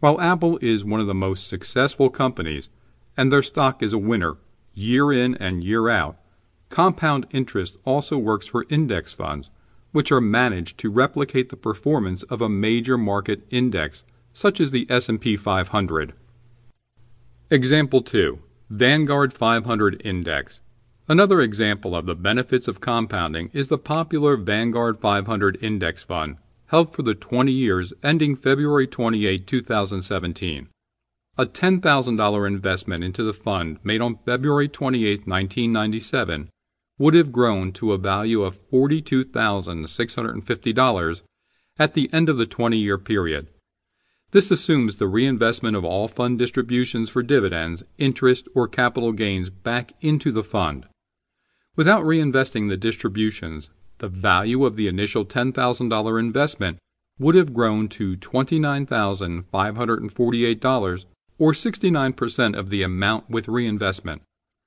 While Apple is one of the most successful companies, and their stock is a winner year in and year out, compound interest also works for index funds, which are managed to replicate the performance of a major market index such as the S&P 500. Example 2. Vanguard 500 Index. Another example of the benefits of compounding is the popular Vanguard 500 Index Fund, held for the 20 years ending February 28, 2017. A $10,000 investment into the fund made on February 28, 1997, would have grown to a value of $42,650 at the end of the 20 year period. This assumes the reinvestment of all fund distributions for dividends, interest, or capital gains back into the fund. Without reinvesting the distributions, the value of the initial $10,000 investment would have grown to $29,548 or 69% of the amount with reinvestment.